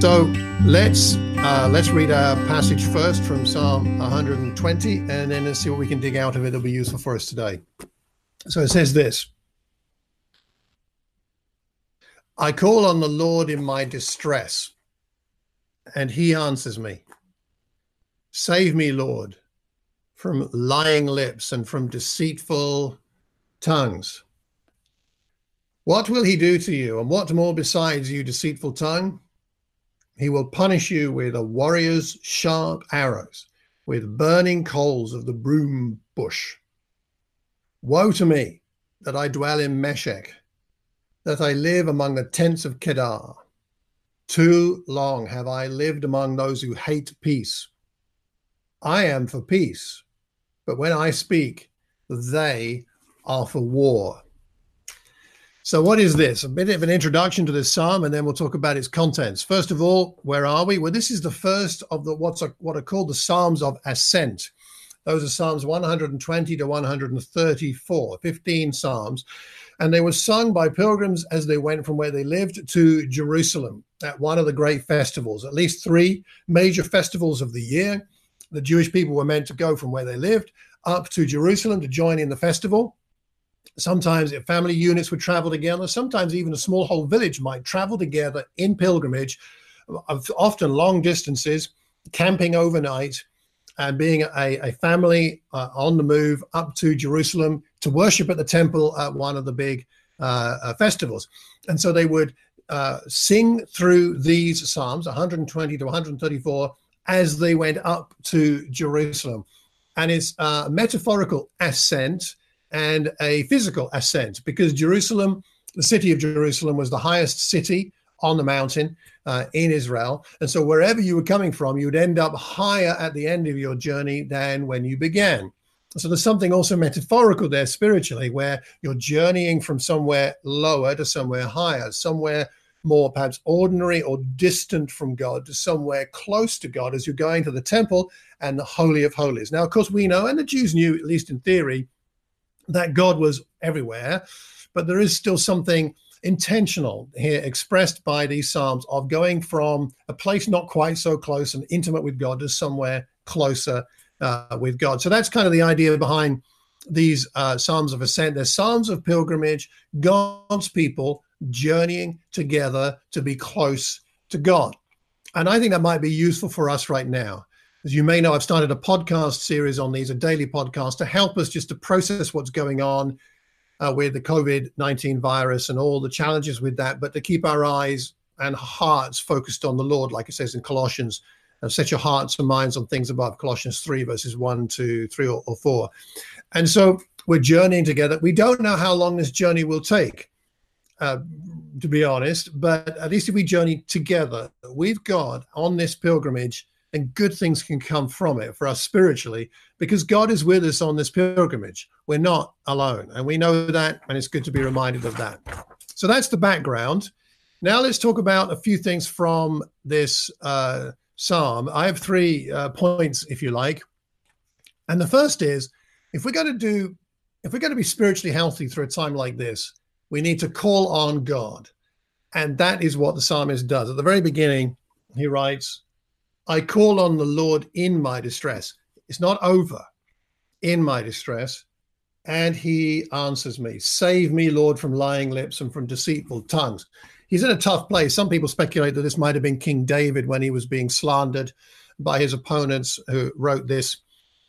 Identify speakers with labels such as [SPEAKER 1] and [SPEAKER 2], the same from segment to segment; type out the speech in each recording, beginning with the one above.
[SPEAKER 1] So let's uh, let's read our passage first from Psalm 120, and then let's see what we can dig out of it that'll be useful for us today. So it says this. I call on the Lord in my distress, and he answers me. Save me, Lord, from lying lips and from deceitful tongues. What will he do to you? And what more besides, you deceitful tongue? He will punish you with a warrior's sharp arrows, with burning coals of the broom bush. Woe to me that I dwell in Meshek, that I live among the tents of Kedar. Too long have I lived among those who hate peace. I am for peace, but when I speak, they are for war. So, what is this? A bit of an introduction to this psalm, and then we'll talk about its contents. First of all, where are we? Well, this is the first of the what's a, what are called the Psalms of Ascent. Those are Psalms 120 to 134, 15 Psalms. And they were sung by pilgrims as they went from where they lived to Jerusalem at one of the great festivals, at least three major festivals of the year. The Jewish people were meant to go from where they lived up to Jerusalem to join in the festival. Sometimes family units would travel together. Sometimes even a small whole village might travel together in pilgrimage, often long distances, camping overnight, and being a, a family uh, on the move up to Jerusalem to worship at the temple at one of the big uh, uh, festivals. And so they would uh, sing through these Psalms, 120 to 134, as they went up to Jerusalem. And it's a metaphorical ascent and a physical ascent because Jerusalem, the city of Jerusalem, was the highest city on the mountain uh, in Israel. And so wherever you were coming from, you would end up higher at the end of your journey than when you began. So there's something also metaphorical there spiritually, where you're journeying from somewhere lower to somewhere higher, somewhere more perhaps ordinary or distant from God to somewhere close to God as you're going to the temple and the Holy of Holies. Now, of course, we know, and the Jews knew, at least in theory, that God was everywhere, but there is still something intentional here expressed by these Psalms of going from a place not quite so close and intimate with God to somewhere closer uh, with God. So that's kind of the idea behind these uh, Psalms of Ascent. They're Psalms of pilgrimage, God's people journeying together to be close to God. And I think that might be useful for us right now. As you may know, I've started a podcast series on these, a daily podcast to help us just to process what's going on uh, with the COVID 19 virus and all the challenges with that, but to keep our eyes and hearts focused on the Lord, like it says in Colossians. Uh, set your hearts and minds on things above, Colossians 3, verses 1, 2, 3, or, or 4. And so we're journeying together. We don't know how long this journey will take, uh, to be honest, but at least if we journey together with God on this pilgrimage, and good things can come from it for us spiritually because God is with us on this pilgrimage. We're not alone, and we know that, and it's good to be reminded of that. So that's the background. Now let's talk about a few things from this uh, psalm. I have three uh, points, if you like, and the first is if we're going to do, if we're going to be spiritually healthy through a time like this, we need to call on God, and that is what the psalmist does. At the very beginning, he writes, I call on the Lord in my distress. It's not over in my distress. And he answers me, Save me, Lord, from lying lips and from deceitful tongues. He's in a tough place. Some people speculate that this might have been King David when he was being slandered by his opponents who wrote this.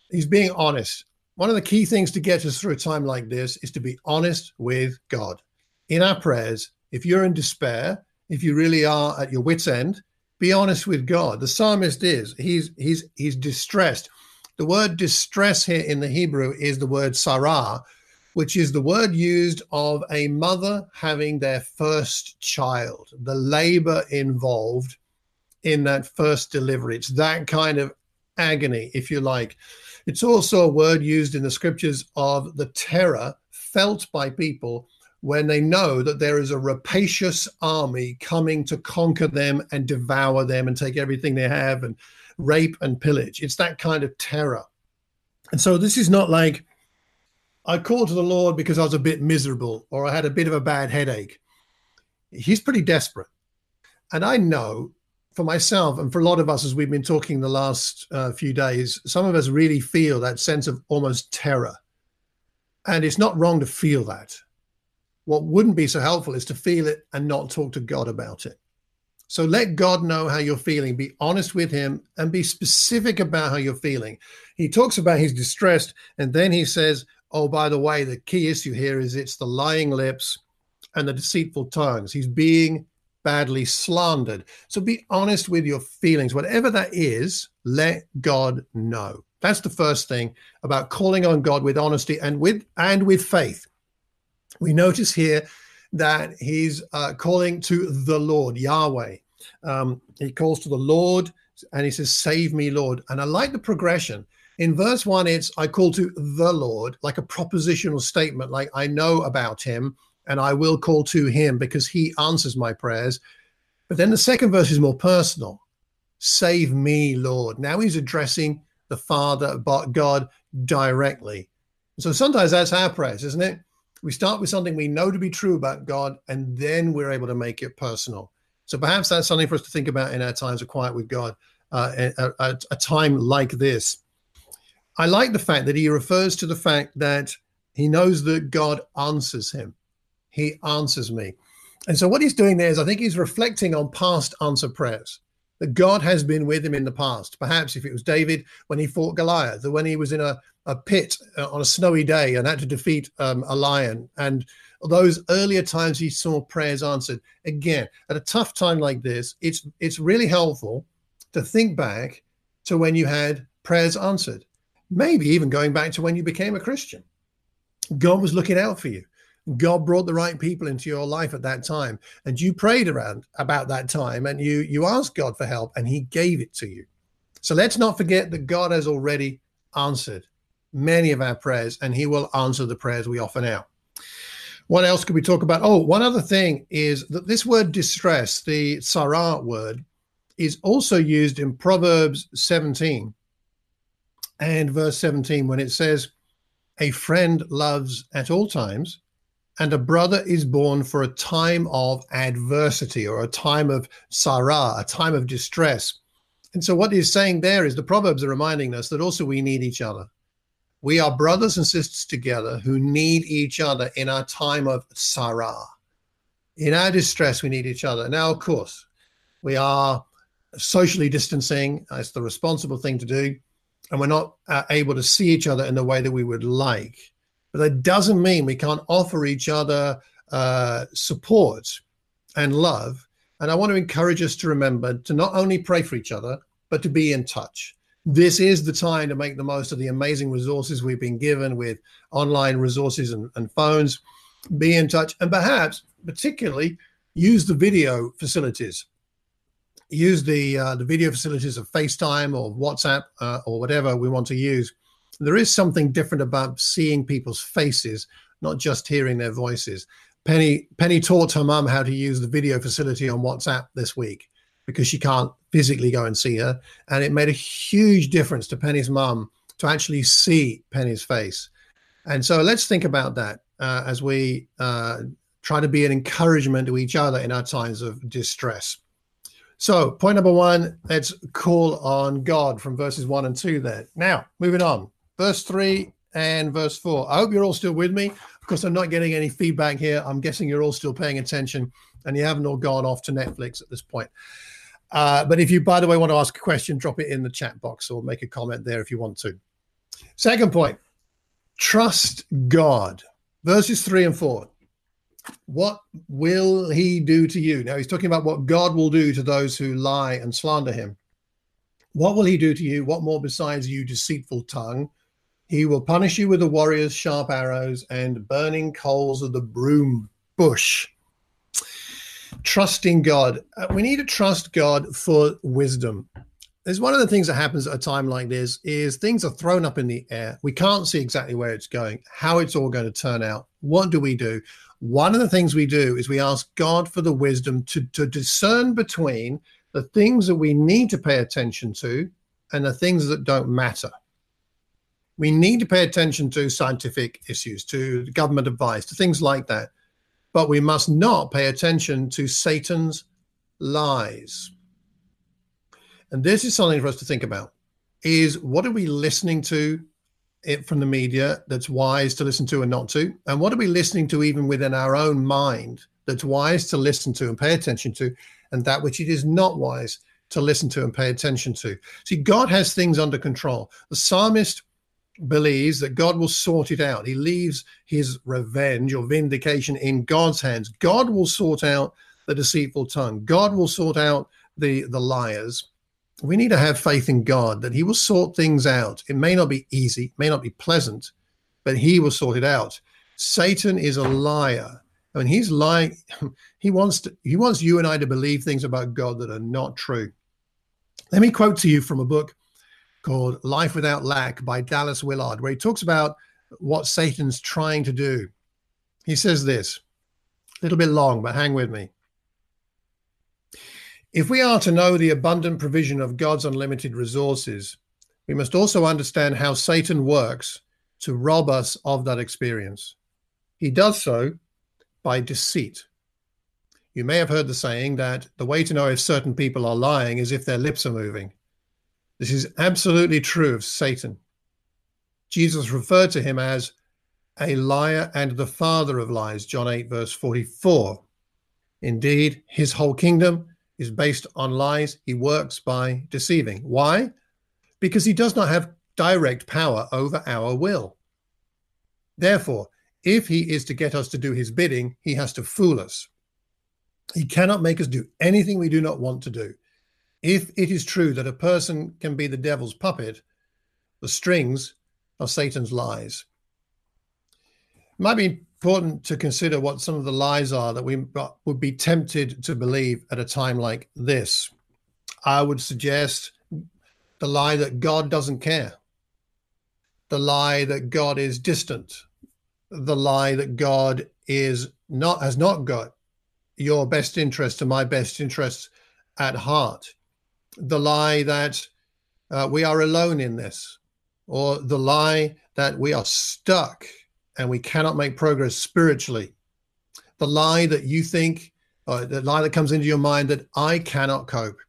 [SPEAKER 1] He's being honest. One of the key things to get us through a time like this is to be honest with God. In our prayers, if you're in despair, if you really are at your wits' end, be honest with God. The psalmist is. He's he's he's distressed. The word distress here in the Hebrew is the word tsarah, which is the word used of a mother having their first child, the labor involved in that first delivery. It's that kind of agony, if you like. It's also a word used in the scriptures of the terror felt by people when they know that there is a rapacious army coming to conquer them and devour them and take everything they have and rape and pillage. It's that kind of terror. And so this is not like I called to the Lord because I was a bit miserable or I had a bit of a bad headache. he's pretty desperate. And I know for myself and for a lot of us, as we've been talking the last uh, few days, some of us really feel that sense of almost terror. And it's not wrong to feel that. What wouldn't be so helpful is to feel it and not talk to God about it. So let God know how you're feeling. Be honest with Him and be specific about how you're feeling. He talks about he's distressed, and then he says, Oh, by the way, the key issue here is it's the lying lips and the deceitful tongues. He's being badly slandered. So be honest with your feelings. Whatever that is, let God know. That's the first thing about calling on God with honesty and with and with faith. We notice here that he's uh, calling to the Lord, Yahweh. Um, he calls to the Lord and he says, Save me, Lord. And I like the progression. In verse one, it's I call to the Lord, like a propositional statement, like I know about him and I will call to him because he answers my prayers. But then the second verse is more personal. Save me, Lord. Now he's addressing the Father, but God directly. So sometimes that's our prayers, isn't it? We start with something we know to be true about God, and then we're able to make it personal. So perhaps that's something for us to think about in our times of quiet with God, uh, a, a time like this. I like the fact that he refers to the fact that he knows that God answers him. He answers me. And so what he's doing there is I think he's reflecting on past answer prayers that God has been with him in the past. Perhaps if it was David when he fought Goliath, or when he was in a, a pit uh, on a snowy day and had to defeat um, a lion, and those earlier times he saw prayers answered. Again, at a tough time like this, it's it's really helpful to think back to when you had prayers answered. Maybe even going back to when you became a Christian. God was looking out for you. God brought the right people into your life at that time, and you prayed around about that time, and you you asked God for help, and He gave it to you. So let's not forget that God has already answered many of our prayers, and He will answer the prayers we offer now. What else could we talk about? Oh, one other thing is that this word distress, the tsarah word, is also used in Proverbs 17 and verse 17 when it says, A friend loves at all times and a brother is born for a time of adversity or a time of tsarah, a time of distress. And so, what he's saying there is the Proverbs are reminding us that also we need each other. We are brothers and sisters together who need each other in our time of tsarah. In our distress, we need each other. Now, of course, we are socially distancing. It's the responsible thing to do. And we're not uh, able to see each other in the way that we would like. But that doesn't mean we can't offer each other uh, support and love. And I want to encourage us to remember to not only pray for each other, but to be in touch. This is the time to make the most of the amazing resources we've been given with online resources and, and phones. Be in touch and perhaps, particularly, use the video facilities. Use the uh, the video facilities of FaceTime or WhatsApp uh, or whatever we want to use there is something different about seeing people's faces, not just hearing their voices. Penny Penny taught her mum how to use the video facility on WhatsApp this week because she can't physically go and see her, and it made a huge difference to Penny's mum to actually see Penny's face. And so let's think about that uh, as we uh, try to be an encouragement to each other in our times of distress. So, point number one, let's call on God from verses one and two there. Now, moving on verse 3 and verse 4. I hope you're all still with me. Of course, I'm not getting any feedback here. I'm guessing you're all still paying attention and you haven't all gone off to Netflix at this point. Uh, but if you, by the way, want to ask a question, drop it in the chat box or make a comment there if you want to. Second point trust God. Verses 3 and 4. What will he do to you? Now, he's talking about what God will do to those who lie and slander him. What will he do to you? What more besides you, deceitful tongue? He will punish you with the warrior's sharp arrows and burning coals of the broom bush. Trusting God. Uh, we need to trust God for wisdom. There's one of the things that happens at a time like this is things are thrown up in the air. We can't see exactly where it's going, how it's all going to turn out. What do we do? One of the things we do is we ask God for the wisdom to, to discern between the things that we need to pay attention to and the things that don't matter we need to pay attention to scientific issues, to government advice, to things like that. but we must not pay attention to Satan's lies. And this is something for us to think about is what are we listening to it from the media that's wise to listen to and not to? And what are we listening to even within our own mind that's wise to listen to and pay attention to, and that which it is not wise to listen to and pay attention to? See, God has things under control. The psalmist believes that God will sort it out. He leaves his revenge or vindication in God's hands. God will sort out the deceitful tongue. God will sort out the the liars. We need to have faith in God that he will sort things out. It may not be easy, may not be pleasant, but he will sort it out. Satan is a liar. I mean, he's lying. He wants to, he wants you and I to believe things about God that are not true. Let me quote to you from a book called Life Without Lack by Dallas Willard, where he talks about what Satan's trying to do. He says this, a little bit long, but hang with me. If we are to know the abundant provision of God's unlimited resources, we must also understand how Satan works to rob us of that experience. He does so by deceit. You may have heard the saying that the way to know if certain people are lying is if their lips are moving. This is absolutely true of Satan. Jesus referred to him as a liar and the father of lies, John 8, verse 44. Indeed, his whole kingdom is based on lies. He works by deceiving. Why? Because he does not have direct power over our will. Therefore, if he is to get us to do his bidding, he has to fool us. He cannot make us do anything we do not want to do. If it is true that a person can be the devil's puppet, the strings are Satan's lies. It might be important to consider what some of the lies are that we would be tempted to believe at a time like this. I would suggest the lie that God doesn't care, the lie that God is distant, the lie that God is not has not got your best interest and my best interests at heart the lie that uh, we are alone in this, or the lie that we are stuck and we cannot make progress spiritually, the lie that you think, uh, the lie that comes into your mind that I cannot cope.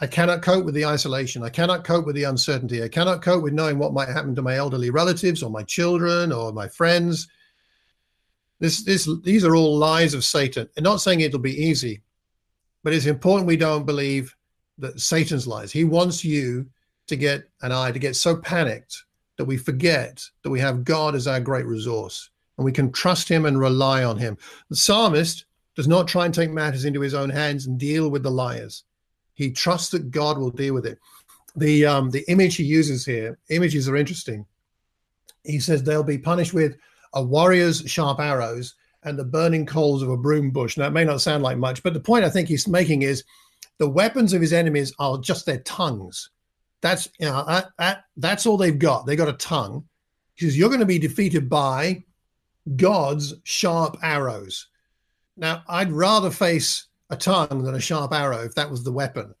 [SPEAKER 1] I cannot cope with the isolation. I cannot cope with the uncertainty. I cannot cope with knowing what might happen to my elderly relatives or my children or my friends. This, this, these are all lies of Satan. And not saying it'll be easy, but it's important we don't believe that Satan's lies. He wants you to get and I to get so panicked that we forget that we have God as our great resource and we can trust him and rely on him. The psalmist does not try and take matters into his own hands and deal with the liars. He trusts that God will deal with it. The um, the image he uses here, images are interesting. He says they'll be punished with a warrior's sharp arrows and the burning coals of a broom bush. Now, it may not sound like much, but the point I think he's making is the weapons of his enemies are just their tongues. That's you know that, that that's all they've got. They got a tongue. He says you're going to be defeated by God's sharp arrows. Now, I'd rather face a tongue than a sharp arrow if that was the weapon.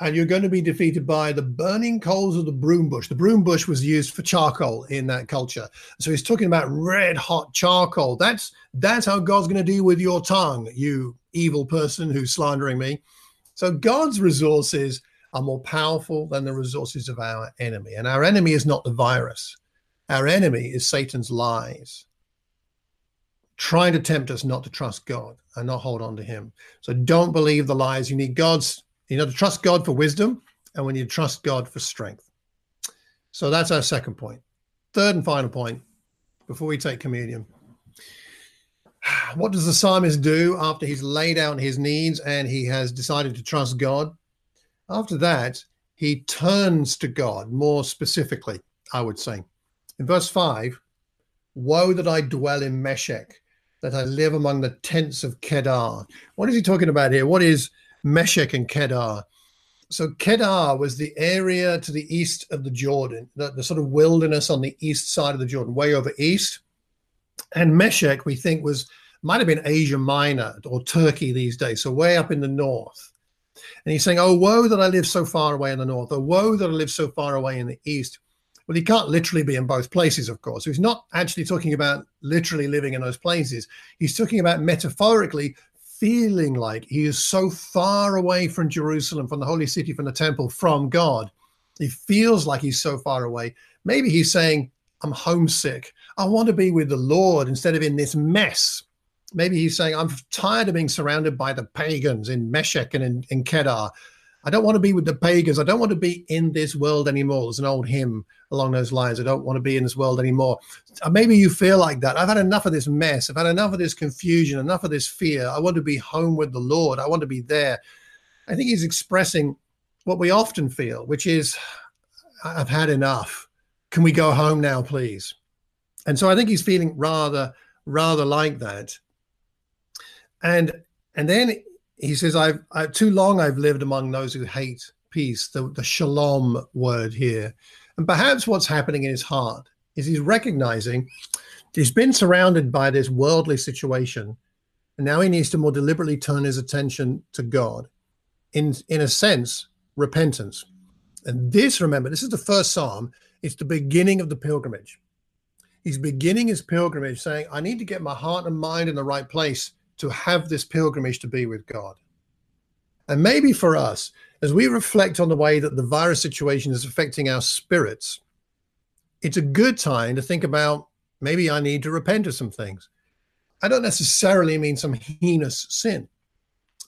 [SPEAKER 1] And you're going to be defeated by the burning coals of the broom bush. The broom bush was used for charcoal in that culture. So he's talking about red hot charcoal. That's that's how God's going to deal with your tongue, you evil person who's slandering me. So God's resources are more powerful than the resources of our enemy. And our enemy is not the virus, our enemy is Satan's lies, trying to tempt us not to trust God and not hold on to Him. So don't believe the lies. You need God's, you know, to trust God for wisdom and when you trust God for strength. So that's our second point. Third and final point before we take communion what does the psalmist do after he's laid out his needs and he has decided to trust God? After that, he turns to God more specifically, I would say. In verse 5, woe that I dwell in Meshek, that I live among the tents of Kedar. What is he talking about here? What is Meshek and Kedar? So Kedar was the area to the east of the Jordan, the, the sort of wilderness on the east side of the Jordan, way over east. And Meshek, we think, was might have been Asia Minor or Turkey these days, so way up in the north. And he's saying, Oh, woe that I live so far away in the north, oh, woe that I live so far away in the east. Well, he can't literally be in both places, of course. He's not actually talking about literally living in those places. He's talking about metaphorically feeling like he is so far away from Jerusalem, from the holy city, from the temple, from God. He feels like he's so far away. Maybe he's saying, I'm homesick. I want to be with the Lord instead of in this mess. Maybe he's saying, I'm tired of being surrounded by the pagans in Meshek and in, in Kedar. I don't want to be with the pagans. I don't want to be in this world anymore. There's an old hymn along those lines. I don't want to be in this world anymore. Uh, maybe you feel like that. I've had enough of this mess. I've had enough of this confusion, enough of this fear. I want to be home with the Lord. I want to be there. I think he's expressing what we often feel, which is, I've had enough. Can we go home now, please? And so I think he's feeling rather, rather like that. And and then he says, I've I, too long I've lived among those who hate peace, the, the shalom word here. And perhaps what's happening in his heart is he's recognizing he's been surrounded by this worldly situation. And now he needs to more deliberately turn his attention to God. In in a sense, repentance. And this, remember, this is the first psalm. It's the beginning of the pilgrimage. He's beginning his pilgrimage saying, I need to get my heart and mind in the right place to have this pilgrimage to be with God. And maybe for us, as we reflect on the way that the virus situation is affecting our spirits, it's a good time to think about maybe I need to repent of some things. I don't necessarily mean some heinous sin,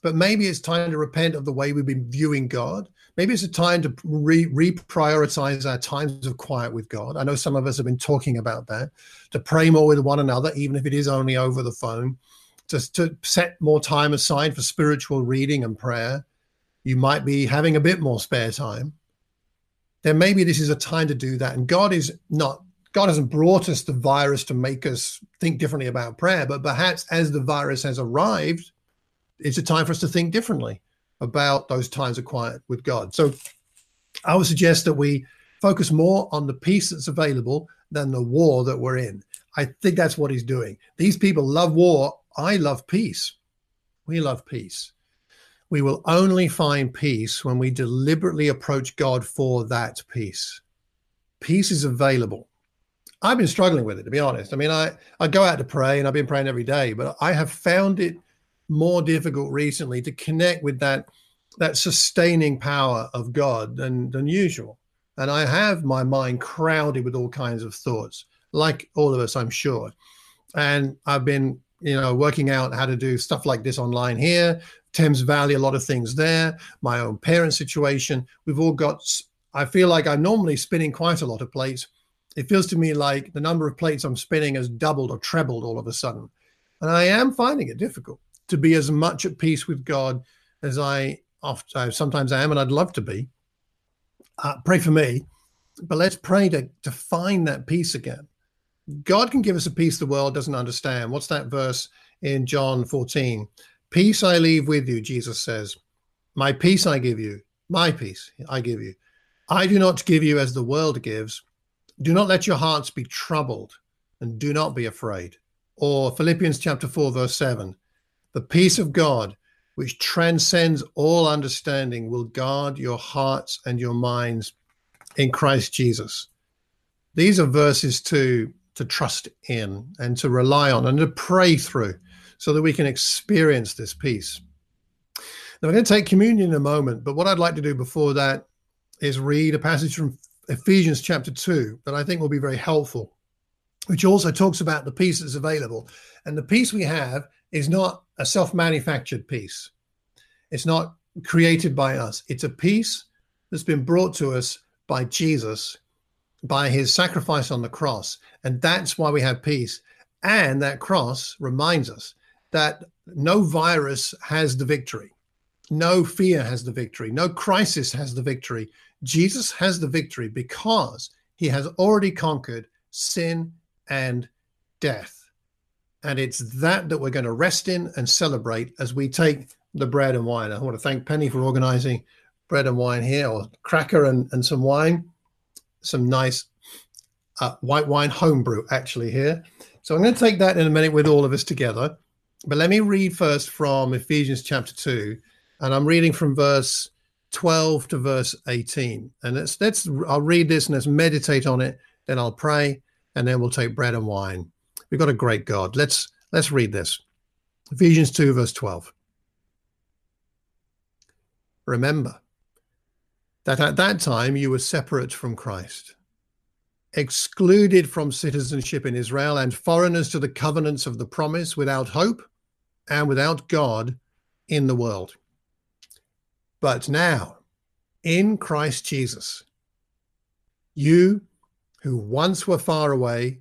[SPEAKER 1] but maybe it's time to repent of the way we've been viewing God. Maybe it's a time to re- reprioritize our times of quiet with God. I know some of us have been talking about that, to pray more with one another, even if it is only over the phone, to, to set more time aside for spiritual reading and prayer. You might be having a bit more spare time. Then maybe this is a time to do that. And God is not, God hasn't brought us the virus to make us think differently about prayer, but perhaps as the virus has arrived, it's a time for us to think differently about those times of quiet with God. So I would suggest that we focus more on the peace that's available than the war that we're in. I think that's what he's doing. These people love war I love peace. We love peace. We will only find peace when we deliberately approach God for that peace. Peace is available. I've been struggling with it, to be honest. I mean, I, I go out to pray and I've been praying every day, but I have found it more difficult recently to connect with that that sustaining power of God than, than usual. And I have my mind crowded with all kinds of thoughts, like all of us, I'm sure. And I've been you know, working out how to do stuff like this online here. Thames Valley, a lot of things there. My own parent situation. We've all got. I feel like I'm normally spinning quite a lot of plates. It feels to me like the number of plates I'm spinning has doubled or trebled all of a sudden, and I am finding it difficult to be as much at peace with God as I often sometimes I am, and I'd love to be. Uh, pray for me, but let's pray to to find that peace again. God can give us a peace the world doesn't understand. What's that verse in John 14? Peace I leave with you, Jesus says. My peace I give you. My peace I give you. I do not give you as the world gives. Do not let your hearts be troubled and do not be afraid. Or Philippians chapter 4, verse 7. The peace of God, which transcends all understanding, will guard your hearts and your minds in Christ Jesus. These are verses to to trust in and to rely on and to pray through so that we can experience this peace. Now, we're going to take communion in a moment, but what I'd like to do before that is read a passage from Ephesians chapter 2 that I think will be very helpful, which also talks about the peace that's available. And the peace we have is not a self manufactured peace, it's not created by us, it's a peace that's been brought to us by Jesus by his sacrifice on the cross. And that's why we have peace. And that cross reminds us that no virus has the victory, no fear has the victory, no crisis has the victory. Jesus has the victory because he has already conquered sin and death. And it's that that we're going to rest in and celebrate as we take the bread and wine. I want to thank Penny for organizing bread and wine here, or cracker and, and some wine some nice uh, white wine homebrew actually here. So I'm going to take that in a minute with all of us together. But let me read first from Ephesians chapter 2. And I'm reading from verse 12 to verse 18. And let's let's I'll read this and let's meditate on it, then I'll pray, and then we'll take bread and wine. We've got a great God. Let's let's read this. Ephesians 2, verse 12. Remember that at that time you were separate from Christ, excluded from citizenship in Israel, and foreigners to the covenants of the promise, without hope and without God in the world. But now, in Christ Jesus, you who once were far away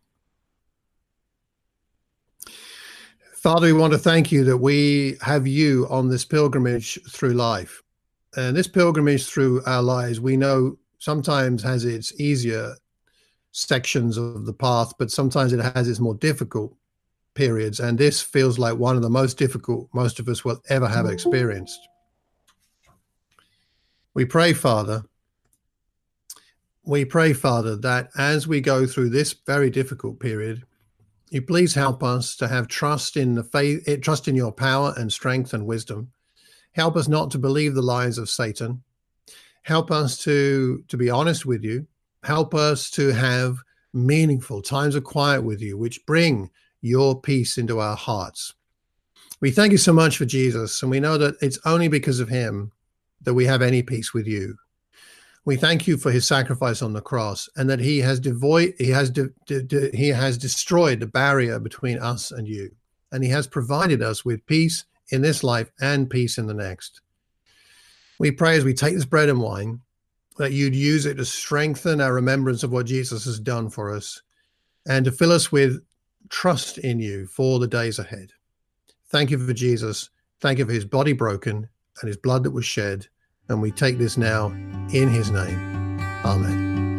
[SPEAKER 1] Father, we want to thank you that we have you on this pilgrimage through life. And this pilgrimage through our lives, we know sometimes has its easier sections of the path, but sometimes it has its more difficult periods. And this feels like one of the most difficult most of us will ever have mm-hmm. experienced. We pray, Father, we pray, Father, that as we go through this very difficult period, you please help us to have trust in the faith, eh, trust in your power and strength and wisdom. Help us not to believe the lies of Satan. Help us to to be honest with you help us to have meaningful times of quiet with you, which bring your peace into our hearts. We thank you so much for Jesus, and we know that it's only because of him that we have any peace with you. We thank you for his sacrifice on the cross and that he has devoid he has de, de, de, he has destroyed the barrier between us and you and he has provided us with peace in this life and peace in the next. We pray as we take this bread and wine that you'd use it to strengthen our remembrance of what Jesus has done for us and to fill us with trust in you for the days ahead. Thank you for Jesus. Thank you for his body broken and his blood that was shed. And we take this now in his name. Amen.